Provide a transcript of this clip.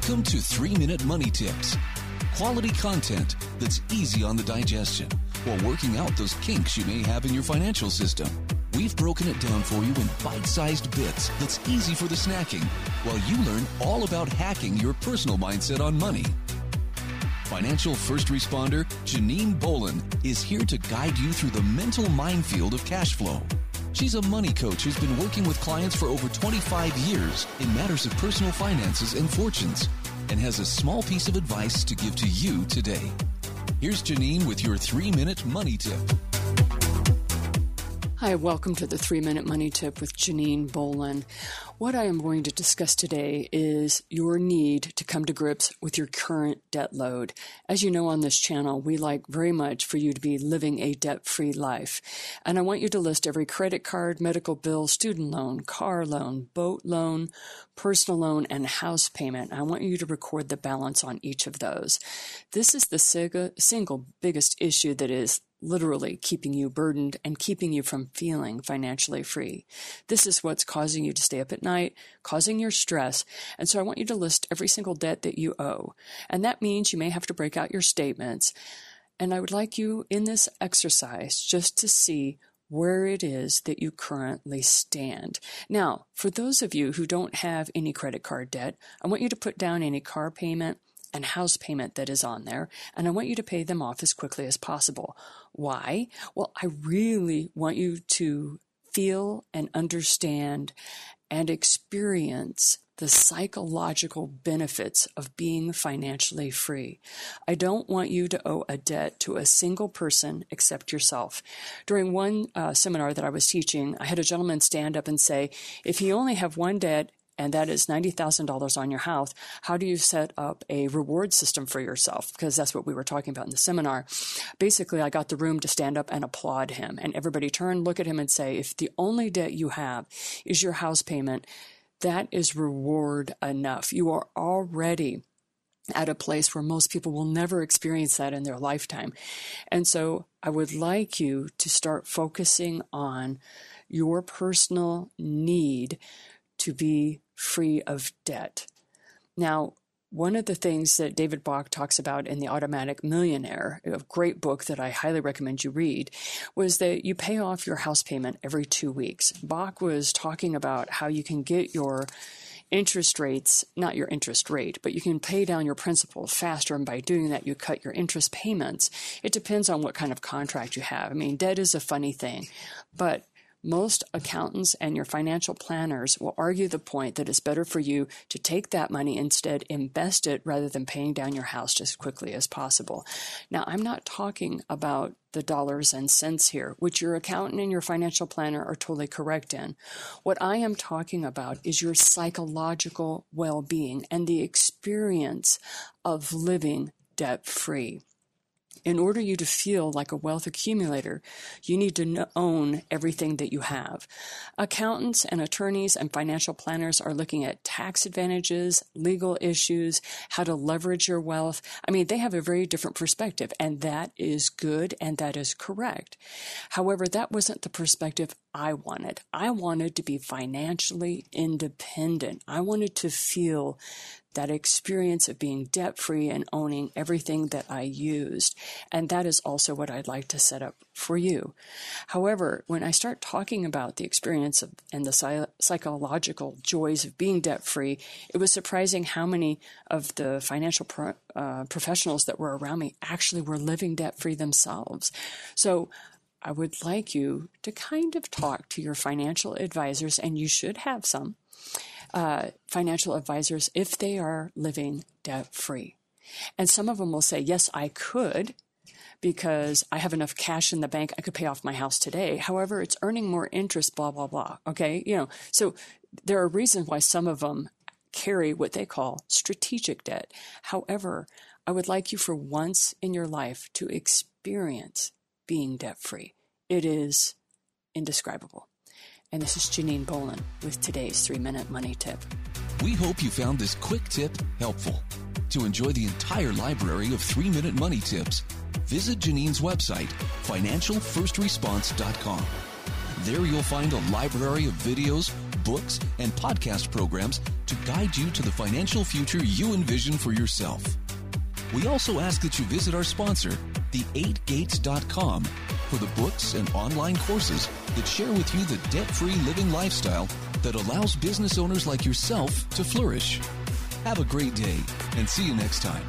Welcome to 3 Minute Money Tips. Quality content that's easy on the digestion while working out those kinks you may have in your financial system. We've broken it down for you in bite sized bits that's easy for the snacking while you learn all about hacking your personal mindset on money. Financial first responder Janine Bolon is here to guide you through the mental minefield of cash flow. She's a money coach who's been working with clients for over 25 years in matters of personal finances and fortunes and has a small piece of advice to give to you today. Here's Janine with your three minute money tip. Hi, welcome to the three minute money tip with Janine Bolon. What I am going to discuss today is your need to come to grips with your current debt load. As you know on this channel, we like very much for you to be living a debt free life. And I want you to list every credit card, medical bill, student loan, car loan, boat loan, personal loan, and house payment. I want you to record the balance on each of those. This is the single biggest issue that is literally keeping you burdened and keeping you from feeling financially free. This is what's causing you to stay up at night, causing your stress. And so I want you to list every single debt that you owe. And that means you may have to break out your statements. And I would like you in this exercise just to see where it is that you currently stand. Now, for those of you who don't have any credit card debt, I want you to put down any car payment, and house payment that is on there, and I want you to pay them off as quickly as possible. Why? Well, I really want you to feel and understand and experience the psychological benefits of being financially free. I don't want you to owe a debt to a single person except yourself. During one uh, seminar that I was teaching, I had a gentleman stand up and say, if you only have one debt and that is $90,000 on your house, how do you set up a reward system for yourself? Because that's what we were talking about in the seminar. Basically, I got the room to stand up and applaud him, and everybody turn, look at him, and say, if the only debt you have is your house payment, that is reward enough. You are already at a place where most people will never experience that in their lifetime. And so I would like you to start focusing on your personal need to be free of debt. Now, one of the things that David Bach talks about in The Automatic Millionaire, a great book that I highly recommend you read, was that you pay off your house payment every two weeks. Bach was talking about how you can get your interest rates, not your interest rate, but you can pay down your principal faster. And by doing that, you cut your interest payments. It depends on what kind of contract you have. I mean, debt is a funny thing, but most accountants and your financial planners will argue the point that it's better for you to take that money instead invest it rather than paying down your house as quickly as possible. Now, I'm not talking about the dollars and cents here, which your accountant and your financial planner are totally correct in. What I am talking about is your psychological well-being and the experience of living debt free in order you to feel like a wealth accumulator, you need to own everything that you have. Accountants and attorneys and financial planners are looking at tax advantages, legal issues, how to leverage your wealth. I mean, they have a very different perspective, and that is good and that is correct. However, that wasn't the perspective I wanted. I wanted to be financially independent. I wanted to feel that experience of being debt free and owning everything that I used. And that is also what I'd like to set up for you. However, when I start talking about the experience of, and the psychological joys of being debt free, it was surprising how many of the financial pro, uh, professionals that were around me actually were living debt free themselves. So I would like you to kind of talk to your financial advisors, and you should have some uh, financial advisors if they are living debt free. And some of them will say, Yes, I could because I have enough cash in the bank. I could pay off my house today. However, it's earning more interest, blah, blah, blah. Okay. You know, so there are reasons why some of them carry what they call strategic debt. However, I would like you for once in your life to experience being debt free. It is indescribable. And this is Janine Bolon with today's three minute money tip. We hope you found this quick tip helpful. To enjoy the entire library of three minute money tips, visit Janine's website, financialfirstresponse.com. There you'll find a library of videos, books, and podcast programs to guide you to the financial future you envision for yourself. We also ask that you visit our sponsor, the8gates.com, for the books and online courses that share with you the debt free living lifestyle that allows business owners like yourself to flourish. Have a great day and see you next time.